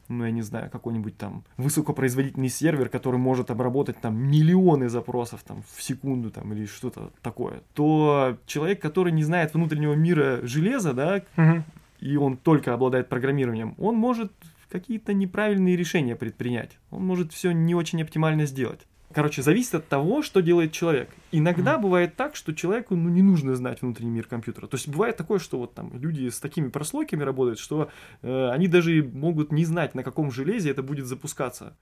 ну, я не знаю, какой-нибудь там высокопроизводительный сервер, который может обработать там миллионы запросов там в секунду там или что-то такое, то человек, который не знает внутреннего мира железа, да, Мгм. И он только обладает программированием, он может какие-то неправильные решения предпринять. Он может все не очень оптимально сделать. Короче, зависит от того, что делает человек. Иногда Мгм. бывает так, что человеку ну, не нужно знать внутренний мир компьютера. То есть бывает такое, что вот там люди с такими прослойками работают, что э, они даже могут не знать, на каком железе это будет запускаться.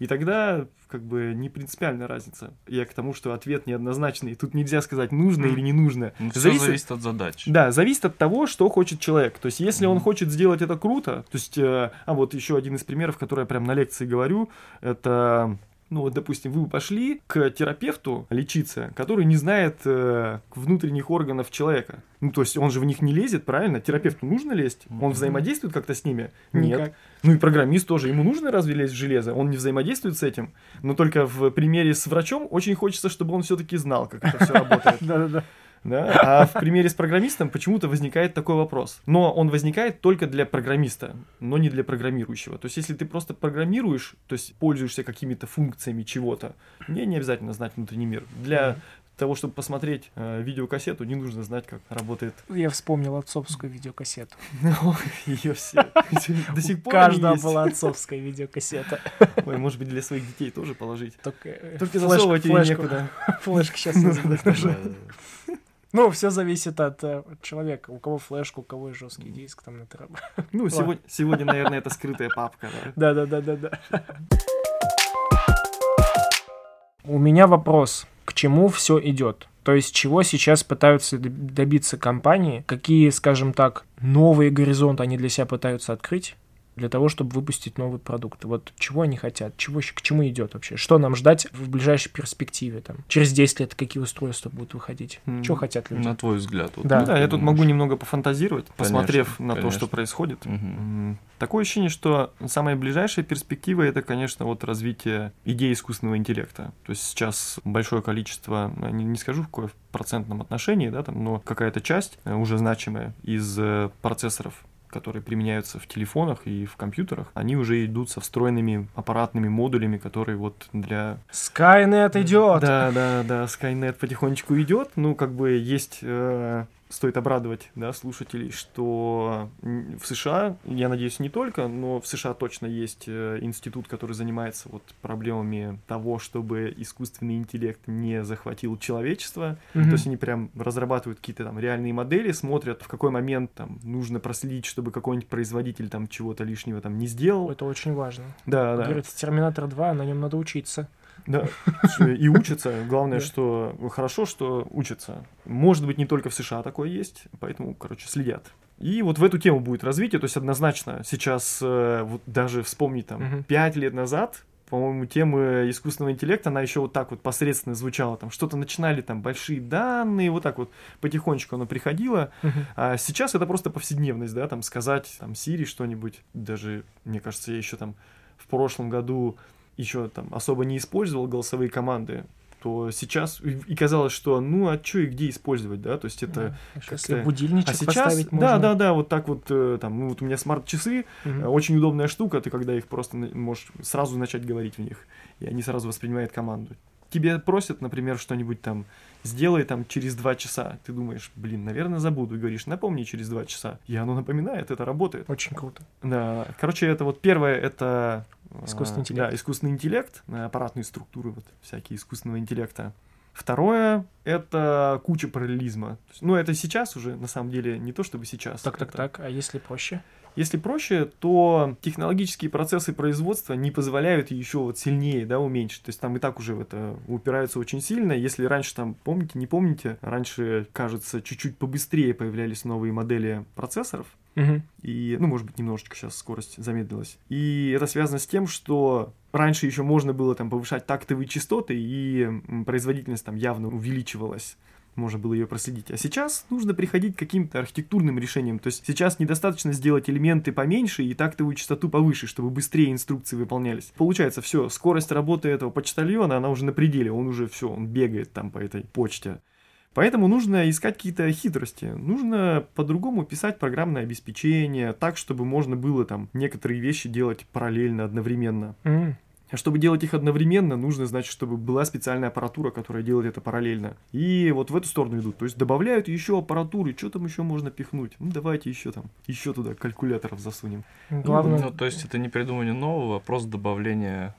И тогда как бы не принципиальная разница. Я к тому, что ответ неоднозначный. Тут нельзя сказать, нужно Мгм. или не нужно. Ну, Зависит- зависит от задач. Да, зависит от того, что хочет человек. То есть, если он Мгм. хочет сделать это круто, то есть, э, а вот еще один из примеров, который я прям на лекции говорю, это, ну вот, допустим, вы пошли к терапевту лечиться, который не знает э, внутренних органов человека. Ну, то есть, он же в них не лезет, правильно? Терапевту нужно лезть? Он взаимодействует как-то с ними? Нет. Никак. Ну и программист тоже, ему нужно разве лезть в железо? Он не взаимодействует с этим. Но только в примере с врачом очень хочется, чтобы он все-таки знал, как это все работает. Да-да-да. Да? А в примере с программистом почему-то возникает такой вопрос. Но он возникает только для программиста, но не для программирующего. То есть, если ты просто программируешь, то есть пользуешься какими-то функциями чего-то, мне не обязательно знать внутренний мир. Для того, чтобы посмотреть э, видеокассету, не нужно знать, как работает Я вспомнил отцовскую видеокассету. ее все. До сих пор каждого была отцовская видеокассета. Ой, может быть, для своих детей тоже положить. Только, э, засовывать ее некуда. Флешки сейчас. Ну, все зависит от э, от человека. У кого флешка, у кого жесткий диск, там на тераб- Ну, сегодня, сегодня, наверное, это скрытая папка, да. Да-да-да-да-да. У меня вопрос. К чему все идет? То есть, чего сейчас пытаются добиться компании? Какие, скажем так, новые горизонты они для себя пытаются открыть? Для того, чтобы выпустить новый продукт. Вот чего они хотят, чего, к чему идет вообще, что нам ждать в ближайшей перспективе, там, через 10 лет какие устройства будут выходить, Мгм. чего хотят люди. На твой взгляд. вот Да. Ну да, я тут могу немного пофантазировать, посмотрев на то, конечно. что происходит. М, Такое ощущение, что самая ближайшая перспектива это, конечно, вот развитие идеи искусственного интеллекта. То есть сейчас большое количество, ну, не, не скажу в какое в процентном отношении, да, там, но какая-то часть э, уже значимая из э, процессоров которые применяются в телефонах и в компьютерах, они уже идут со встроенными аппаратными модулями, которые вот для Skynet идет. да, да, да, Skynet потихонечку идет. Ну, как бы есть, э, стоит обрадовать, да, слушателей, что в США, я надеюсь, не только, но в США точно есть э, институт, который занимается вот проблемами того, чтобы искусственный интеллект не захватил человечество. Мгм. То есть они прям разрабатывают какие-то там реальные модели, смотрят, в какой момент там нужно проследить, чтобы какой-нибудь производитель там чего-то лишнего там не сделал. Это очень важно. Да, да. Говорится, Терминатор 2, на нем надо учиться. Да, и учатся. Главное, Да. что хорошо, что учатся. Может быть, не только в США такое есть, поэтому, короче, следят. И вот в эту тему будет развитие, то есть однозначно сейчас э, вот даже вспомнить там пять лет назад, по-моему, тема искусственного интеллекта, она еще вот так вот посредственно звучала, там что-то начинали там большие данные, вот так вот потихонечку оно приходило, Мгм. а сейчас это просто повседневность, да, там сказать там Сири что-нибудь, даже, мне кажется, я еще там в прошлом году еще там особо не использовал голосовые команды, то сейчас и казалось, что ну а что и где использовать, да, то есть это... Если как-то- будильничек А сейчас, поставить да, можно. да, да, вот так вот, э, там, ну вот у меня смарт-часы, э, очень удобная штука, ты когда их просто можешь сразу начать говорить в них, и они сразу воспринимают команду. Тебе просят, например, что-нибудь там, сделай там через два часа. Ты думаешь, блин, наверное, забуду. И говоришь, напомни через два часа. И оно напоминает, это работает. Очень круто. Да, короче, это вот первое, это... Искусственный интеллект. Да, искусственный интеллект, э, аппаратные структуры, вот всякие искусственного интеллекта. Второе, это куча параллелизма. Ну, это сейчас уже, на самом деле, не то чтобы сейчас. Так, так, это- так. А если проще? Если проще, то технологические процессы производства не позволяют еще вот сильнее, да, уменьшить. То есть там и так уже в это упираются очень сильно. Если раньше там, помните, не помните, раньше, кажется, чуть-чуть побыстрее появлялись новые модели процессоров, Мгм. и, ну, может быть, немножечко сейчас скорость замедлилась. И это связано с тем, что раньше еще можно было там повышать тактовые частоты, и производительность там явно увеличивалась. можно было ее проследить. А сейчас нужно приходить к каким-то архитектурным решениям. То есть сейчас недостаточно сделать элементы поменьше и тактовую частоту повыше, чтобы быстрее инструкции выполнялись. Получается, все, скорость работы этого почтальона, она уже на пределе, он уже все, он бегает там по этой почте. Поэтому нужно искать какие-то хитрости. Нужно по-другому писать программное обеспечение, так, чтобы можно было там некоторые вещи делать параллельно, одновременно. М, А чтобы делать их одновременно, нужно, значит, чтобы была специальная аппаратура, которая делает это параллельно. И вот в эту сторону идут. То есть добавляют еще аппаратуры, что там еще можно пихнуть? Ну, давайте еще там, еще туда калькуляторов засунем. Главное, Ну, то есть это не придумывание нового, а просто добавление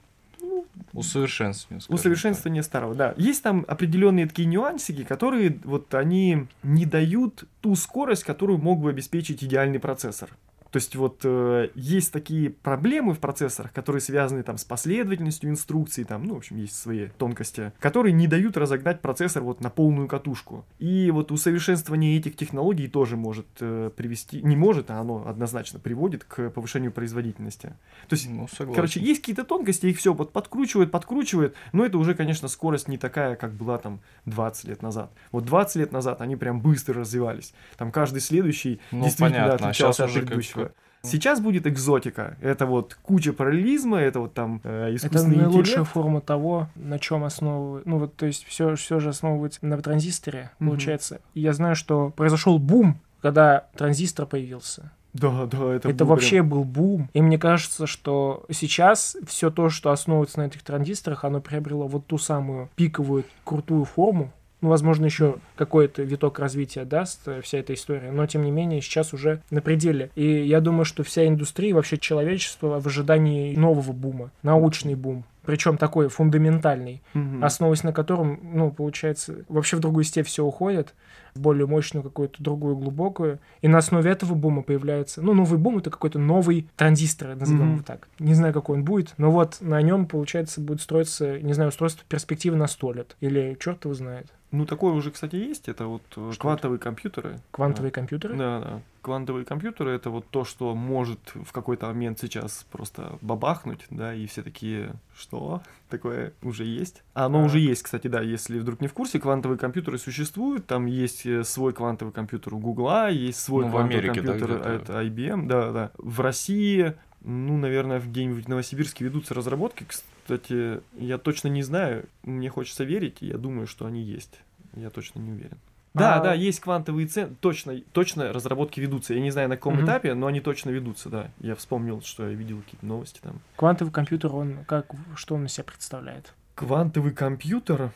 усовершенствования. скажем Усовершенствование старого, да. Есть там определенные такие нюансики, которые вот они не дают ту скорость, которую мог бы обеспечить идеальный процессор. То есть вот э, есть такие проблемы в процессорах, которые связаны там с последовательностью инструкций, там, ну, в общем, есть свои тонкости, которые не дают разогнать процессор вот на полную катушку. И вот усовершенствование этих технологий тоже может э, привести, не может, а оно однозначно приводит к повышению производительности. То есть. Ну, согласен. Короче, есть какие-то тонкости, их все вот подкручивают, подкручивают, но это уже, конечно, скорость не такая, как была там 20 лет назад. Вот 20 лет назад они прям быстро развивались. Там каждый следующий Ну, действительно понятно, а отличался щас от предыдущего. Сейчас будет экзотика. Это вот куча параллелизма, это вот там э, это искусственный наилучшая интеллект. форма того, на чем основывают. Ну вот, то есть все, все же основывается на транзисторе, получается. И я знаю, что произошел бум, когда транзистор появился. Да, да, это, Это, был вообще был бум. И мне кажется, что сейчас все то, что основывается на этих транзисторах, оно приобрело вот ту самую пиковую крутую форму. Ну, возможно, еще какой-то виток развития даст э, вся эта история, но тем не менее сейчас уже на пределе. И я думаю, что вся индустрия, вообще человечество в ожидании нового бума, научный бум. Причем такой фундаментальный, Мгм. основываясь на котором, ну, получается, вообще в другую степь все уходит, в более мощную какую-то другую глубокую. И на основе этого бума появляется, ну, новый бум это какой-то новый транзистор, назовем Мгм. его так. Не знаю, какой он будет, но вот на нем, получается, будет строиться, не знаю, устройство перспективы на 100 лет. Или черт его знает. Ну, такое уже, кстати, есть. Это вот э, Что квантовые компьютеры. Квантовые компьютеры. Да, да. Квантовые компьютеры это вот то, что может в какой-то момент сейчас просто бабахнуть, да, и все такие, что такое уже есть. А оно А. уже есть, кстати, да, если вдруг не в курсе, квантовые компьютеры существуют, там есть э, свой квантовый компьютер у Гугла, есть свой Ну, в квантовый Америке, да, компьютер, где-то. это IBM, да, да. В России, ну, наверное, в где-нибудь в Новосибирске ведутся разработки, кстати, я точно не знаю, мне хочется верить, и я думаю, что они есть. Я точно не уверен. Да, А- да, есть квантовые цены, точно, точно разработки ведутся. Я не знаю, на каком Мгм. этапе, но они точно ведутся, да. Я вспомнил, что я видел какие-то новости там. Квантовый компьютер, он как, что он из себя представляет? Квантовый компьютер.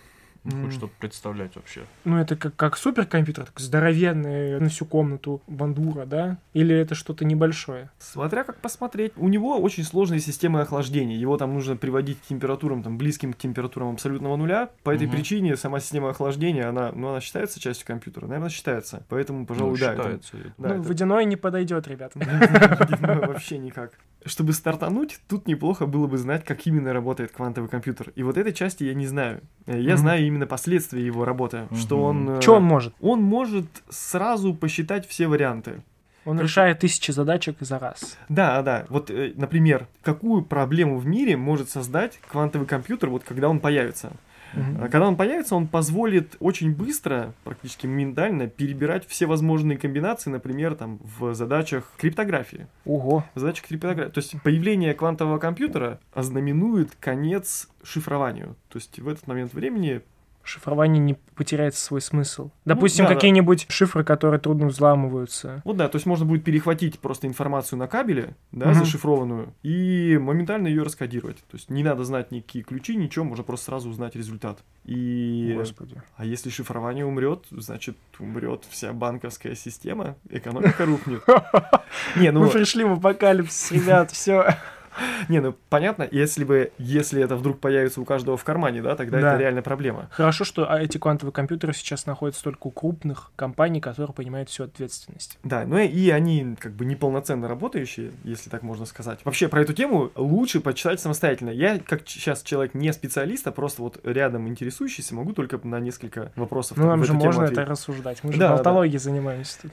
М, Хоть что-то представлять вообще. Ну, это как, как суперкомпьютер, так здоровенный, на всю комнату бандура, да? Или это что-то небольшое? Смотря как посмотреть. У него очень сложные системы охлаждения. Его там нужно приводить к температурам, там, близким к температурам абсолютного нуля. По этой Мгм. причине сама система охлаждения, она, ну, она считается частью компьютера? Наверное, считается. Поэтому, пожалуй, Ну, да. это- считается. да, ну, это- водяной не подойдет, ребята. Водяной вообще никак. Чтобы стартануть, тут неплохо было бы знать, как именно работает квантовый компьютер. И вот этой части я не знаю. Э, Я Мгм. знаю именно последствия его работы. Что Мгм. он... э, Что он может? Он может сразу посчитать все варианты. Он Как- решает тысячи задачек за раз. Да, да. Вот, э, например, какую проблему в мире может создать квантовый компьютер, вот когда он появится? А Когда он появится, он позволит очень быстро, практически моментально, перебирать все возможные комбинации, например, там, в задачах криптографии. Ого. В задачах криптографии. То есть появление квантового компьютера ознаменует конец шифрованию. То есть в этот момент времени Шифрование не потеряет свой смысл. Допустим, да, да. какие-нибудь шифры, которые трудно взламываются. Вот да, то есть можно будет перехватить просто информацию на кабеле, да, Мгм. зашифрованную, и моментально ее раскодировать. То есть не надо знать никакие ключи, ничего, можно просто сразу узнать результат. И... Господи. А если шифрование умрет, значит умрет вся банковская система, экономика рухнет. Не, ну, Мы пришли в апокалипсис, ребят, все. не, ну понятно, если бы, если это вдруг появится у каждого в кармане, да, тогда Да. это реально проблема. Хорошо, что а, эти квантовые компьютеры сейчас находятся только у крупных компаний, которые понимают всю ответственность. Да, ну и они как бы неполноценно работающие, если так можно сказать. Вообще про эту тему лучше почитать самостоятельно. Я, как сейчас человек не специалист, а просто вот рядом интересующийся, могу только на несколько вопросов Ну, нам же можно ответить. это рассуждать. Мы же Да, да. болтологией занимаемся тут.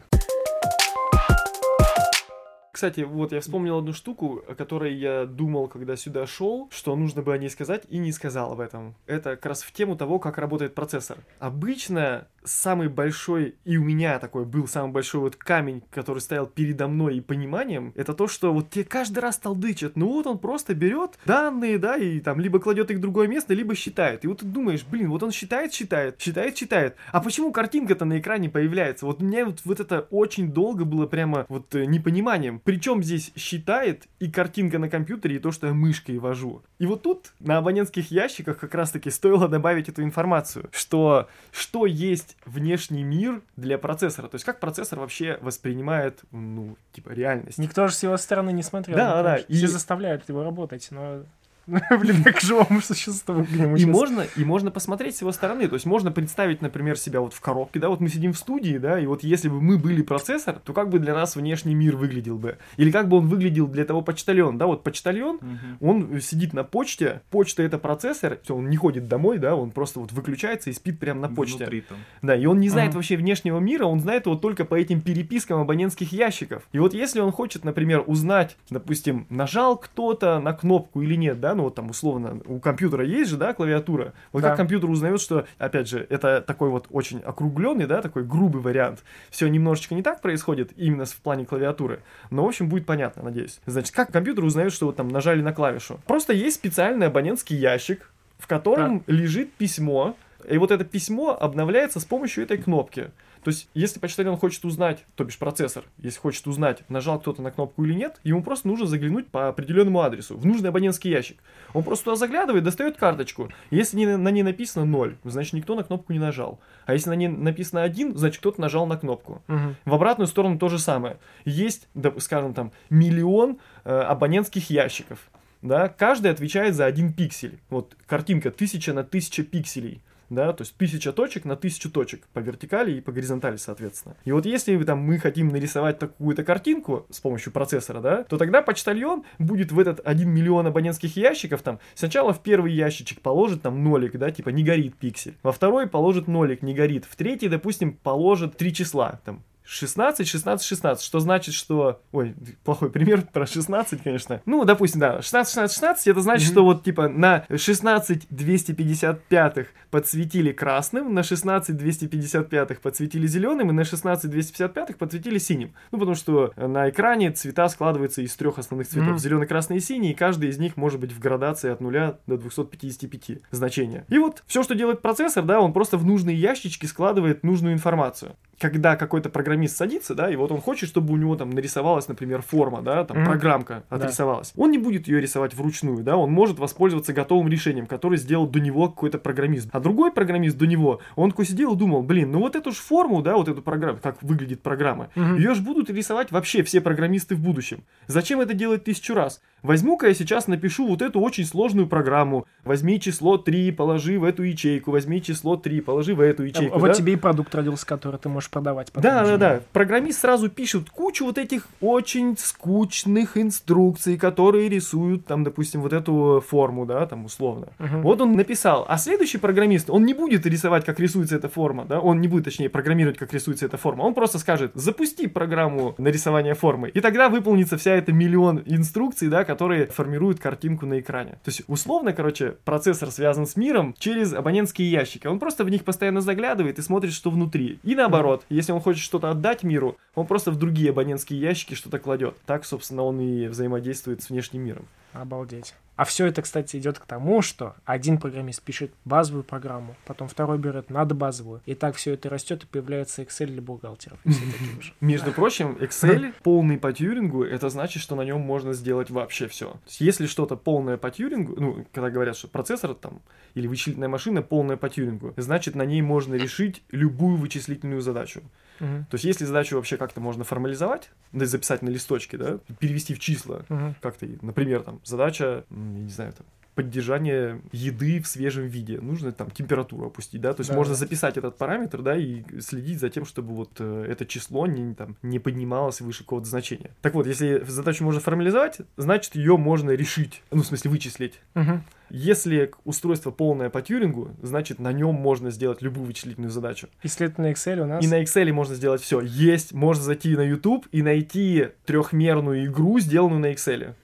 Кстати, вот я вспомнил одну штуку, о которой я думал, когда сюда шел, что нужно бы о ней сказать, и не сказал об этом. Это как раз в тему того, как работает процессор. Обычно самый большой, и у меня такой был самый большой вот камень, который стоял передо мной и пониманием, это то, что вот тебе каждый раз толдычат, ну вот он просто берет данные, да, и там либо кладет их в другое место, либо считает. И вот ты думаешь, блин, вот он считает, считает, считает, считает. А почему картинка-то на экране появляется? Вот мне вот, вот это очень долго было прямо вот э, непониманием. Причем здесь считает и картинка на компьютере, и то, что я мышкой вожу. И вот тут на абонентских ящиках как раз-таки стоило добавить эту информацию, что что есть внешний мир для процессора. То есть как процессор вообще воспринимает, ну, типа, реальность. Никто же с его стороны не смотрел. Да, да, Все и- заставляют его работать, но... Блин, как живому существу. к И можно, и можно посмотреть с его стороны. То есть можно представить, например, себя вот в коробке, да, вот мы сидим в студии, да, и вот если бы мы были процессор, то как бы для нас внешний мир выглядел бы? Или как бы он выглядел для того почтальона, да, вот почтальон, он сидит на почте, почта это процессор, всё, он не ходит домой, да, он просто вот выключается и спит прямо на почте. Внутри там. Да, и он не знает вообще внешнего мира, он знает его только по этим перепискам абонентских ящиков. И вот если он хочет, например, узнать, допустим, нажал кто-то на кнопку или нет, да, ну вот там условно у компьютера есть же, да, клавиатура. Вот Да. как компьютер узнает, что, опять же, это такой вот очень округленный, да, такой грубый вариант. Все немножечко не так происходит именно в плане клавиатуры. Но, в общем, будет понятно, надеюсь. Значит, как компьютер узнает, что вот там нажали на клавишу? Просто есть специальный абонентский ящик, в котором лежит письмо, и вот это письмо обновляется с помощью этой кнопки. То есть, если почтальон хочет узнать, то бишь процессор, если хочет узнать, нажал кто-то на кнопку или нет, ему просто нужно заглянуть по определенному адресу, в нужный абонентский ящик. Он просто туда заглядывает, достает карточку. Если не- на ней написано 0, значит никто на кнопку не нажал. А если на ней написано 1, значит кто-то нажал на кнопку. Мгм. В обратную сторону то же самое. Есть, да, скажем там, миллион э, абонентских ящиков. Да, каждый отвечает за один пиксель. Вот картинка 1000 на 1000 пикселей. Да, то есть тысяча точек на тысячу точек по вертикали и по горизонтали, соответственно. И вот если там, мы хотим нарисовать такую-то картинку с помощью процессора, да, то тогда почтальон будет в этот 1 миллион абонентских ящиков там сначала в первый ящичек положит там нолик, да, типа не горит пиксель. Во второй положит нолик, не горит. В третий, допустим, положит три числа, там 16, 16, 16, что значит, что... Ой, плохой пример про 16, конечно. Ну, допустим, да, 16, 16, 16, это значит, Мгм. что вот, типа, на 16 255 подсветили красным, на 16 255 подсветили зеленым, и на 16 255 подсветили синим. Ну, потому что на экране цвета складываются из трех основных цветов. Мгм. Зеленый, красный и синий, и каждый из них может быть в градации от 0 до 255 значения. И вот все, что делает процессор, да, он просто в нужные ящички складывает нужную информацию. Когда какой-то программист садится, да, и вот он хочет, чтобы у него там нарисовалась, например, форма, да, там Мгм. программка Да. отрисовалась. Он не будет ее рисовать вручную, да, он может воспользоваться готовым решением, которое сделал до него какой-то программист. А другой программист до него, он такой сидел и думал, блин, ну вот эту ж форму, да, вот эту программу, как выглядит программа, Мгм. ее же будут рисовать вообще все программисты в будущем. Зачем это делать тысячу раз? Возьму-ка я сейчас напишу вот эту очень сложную программу. Возьми число 3, положи в эту ячейку, возьми число 3, положи в эту ячейку. А вот да? тебе и продукт родился, который ты можешь продавать потом. Да, да, да. Программист сразу пишет кучу вот этих очень скучных инструкций, которые рисуют, там, допустим, вот эту форму, да, там, условно. Мгм. Вот он написал, а следующий программист, он не будет рисовать, как рисуется эта форма, да, он не будет, точнее, программировать, как рисуется эта форма, он просто скажет, запусти программу нарисования формы, и тогда выполнится вся эта миллион инструкций, да, которые формируют картинку на экране. То есть, условно, короче, процессор связан с миром через абонентские ящики, он просто в них постоянно заглядывает и смотрит, что внутри. И наоборот, если он хочет что-то отдать миру, он просто в другие абонентские ящики что-то кладет. Так, собственно, он и взаимодействует с внешним миром. Обалдеть. А все это, кстати, идет к тому, что один программист пишет базовую программу, потом второй берет надо базовую. И так все это растет, и появляется Excel для бухгалтеров. И. Между прочим, Excel полный по Тьюрингу, это значит, что на нем можно сделать вообще все. Если что-то полное по Тьюрингу, ну, когда говорят, что процессор там или вычислительная машина полная по Тьюрингу, значит, на ней можно решить любую вычислительную задачу. Мгм. То есть, если задачу вообще как-то можно формализовать, да, записать на листочке, да, перевести в числа, Мгм. как-то, например, там, задача, я не знаю, там, поддержание еды в свежем виде. Нужно там температуру опустить, да, то есть Да. можно записать этот параметр, да, и следить за тем, чтобы вот э, это число не, там, не поднималось выше какого-то значения. Так вот, если задачу можно формализовать, значит ее можно решить, ну, в смысле вычислить. Мгм. Если устройство полное по Тьюрингу, значит на нем можно сделать любую вычислительную задачу. Если это на Excel у нас... И на Excel можно сделать все. Есть, можно зайти на YouTube и найти трехмерную игру, сделанную на Excel.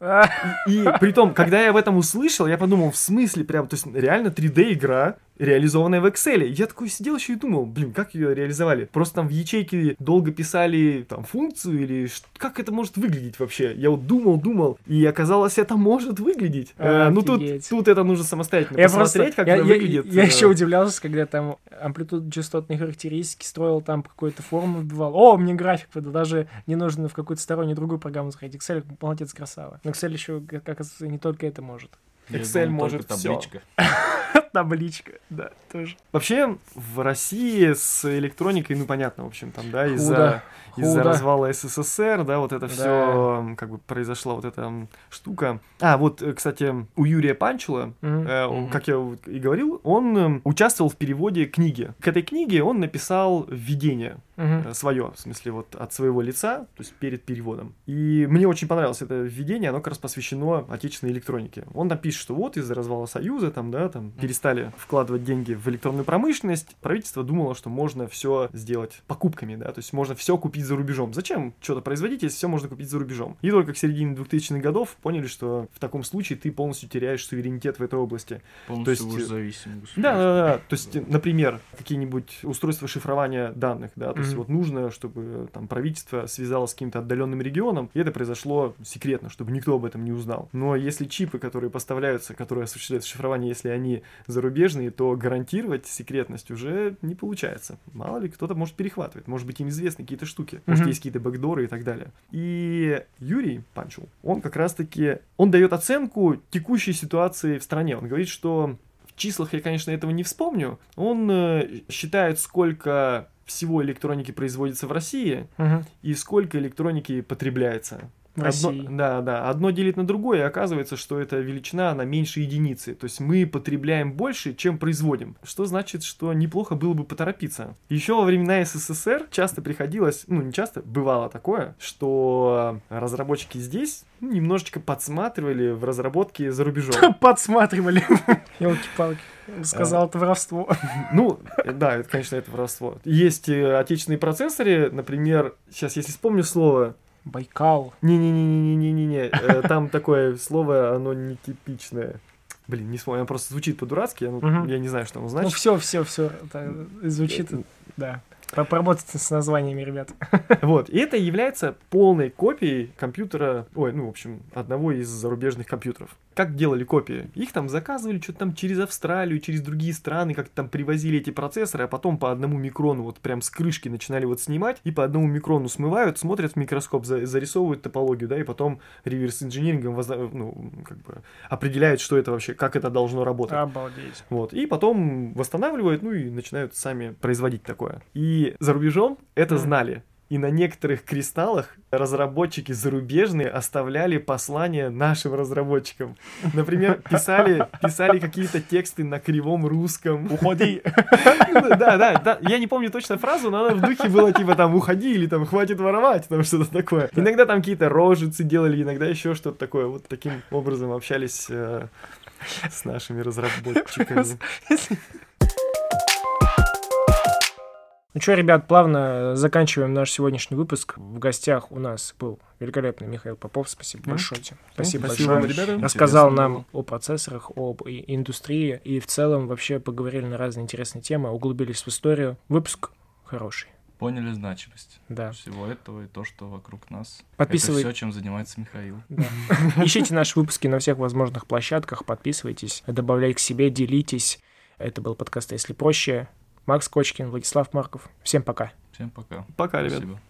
И при том, когда я об этом услышал, я подумал, в смысле прям, то есть реально 3D игра реализованная в Excel. Я такой сидел еще и думал, блин, как ее реализовали? Просто там в ячейке долго писали там функцию или как это может выглядеть вообще? Я вот думал, думал, и оказалось, это может выглядеть. Э, ну тут, тут это нужно самостоятельно Я посмотреть, просто, как я, это я- выглядит. я э, еще удивлялся, когда там амплитуд частотные характеристики строил, там какую-то форму вбивал. О, мне график выдал, даже не нужно в какую-то стороннюю другую программу заходить. Excel, молодец, красава. Но Excel еще, как оказывается, не только это может. Excel думал, может только всё. табличка. Табличка, да, тоже. Вообще, в России с электроникой, ну, понятно, в общем, там, да, из-за Худо. развала СССР, да, вот это Да. все, как бы, произошла вот эта штука. А, вот, э, кстати, у Юрия Панчела, Мгм. э, он, Мгм. как я и говорил, он э, участвовал в переводе книги. К этой книге он написал введение Мгм. свое, в смысле, вот от своего лица, то есть перед переводом. И мне очень понравилось это введение, оно как раз посвящено отечественной электронике. Он там пишет, что вот из-за развала Союза, там, да, там, перестали вкладывать деньги в электронную промышленность, правительство думало, что можно все сделать покупками, да, то есть можно все купить за рубежом. Зачем что-то производить, если все можно купить за рубежом? И только к середине 2000-х годов поняли, что в таком случае ты полностью теряешь суверенитет в этой области. Полностью есть, уж э, зависимый Да, да, да. То есть, э, например, какие-нибудь устройства шифрования данных, да, то есть Мгм. вот нужно, чтобы там правительство связалось с каким-то отдаленным регионом, и это произошло секретно, чтобы никто об этом не узнал. Но если чипы, которые поставляются, которые осуществляют шифрование, если они зарубежные, то гарантировать секретность уже не получается. Мало ли, кто-то может перехватывать, может быть, им известны какие-то штуки, может, Мгм. есть какие-то бэкдоры и так далее. И Юрий Панчул, он как раз-таки, он дает оценку текущей ситуации в стране. Он говорит, что в числах я, конечно, этого не вспомню. Он э, считает, сколько всего электроники производится в России Мгм. и сколько электроники потребляется. В Одно, да, да. Одно делит на другое, и оказывается, что эта величина, она меньше единицы. То есть мы потребляем больше, чем производим. Что значит, что неплохо было бы поторопиться. Еще во времена СССР часто приходилось, ну не часто, бывало такое, что разработчики здесь ну, немножечко подсматривали в разработке за рубежом. Подсматривали. Елки-палки. Сказал это воровство. Ну, да, это, конечно, это воровство. Есть э, отечественные процессоры, например, сейчас, если вспомню слово, Байкал. Не-не-не-не-не-не-не. э, Там такое слово, оно нетипичное. Блин, не вспомню, оно просто звучит по-дурацки, ну, Мгм. я не знаю, что оно Ну значит. все, все, все. Звучит, да. По- Поработайте с названиями, ребят. Вот, и это является полной копией компьютера, ой, ну, в общем, одного из зарубежных компьютеров. Как делали копии? Их там заказывали что-то там через Австралию, через другие страны, как-то там привозили эти процессоры, а потом по одному микрону вот прям с крышки начинали вот снимать, и по одному микрону смывают, смотрят в микроскоп, за- зарисовывают топологию, да, и потом реверс-инжинирингом возна- ну, как бы определяют, что это вообще, как это должно работать. Обалдеть. Вот. И потом восстанавливают, ну и начинают сами производить такое. И за рубежом это знали. И на некоторых кристаллах разработчики зарубежные оставляли послания нашим разработчикам. Например, писали, писали какие-то тексты на кривом русском. Уходи. Да, да, да. Я не помню точно фразу, но она в духе была типа там уходи или там хватит воровать, там что-то такое. Иногда там какие-то рожицы делали, иногда еще что-то такое. Вот таким образом общались э, с нашими разработчиками. Ну что, ребят, плавно заканчиваем наш сегодняшний выпуск. В гостях у нас был великолепный Михаил Попов. Спасибо Ну, большое тебе. Спасибо, Спасибо большое. ребята. Рассказал Интересно нам было. о процессорах, об индустрии и в целом вообще поговорили на разные интересные темы, углубились в историю. Выпуск хороший. Поняли значимость Да. всего этого и то, что вокруг нас. Подписывай- Это все, чем занимается Михаил. Да. Ищите наши выпуски на всех возможных площадках, подписывайтесь, добавляйте к себе, делитесь. Это был подкаст «Если проще». Макс Кочкин, Владислав Марков. Всем пока. Всем пока. Пока, ребят. Спасибо.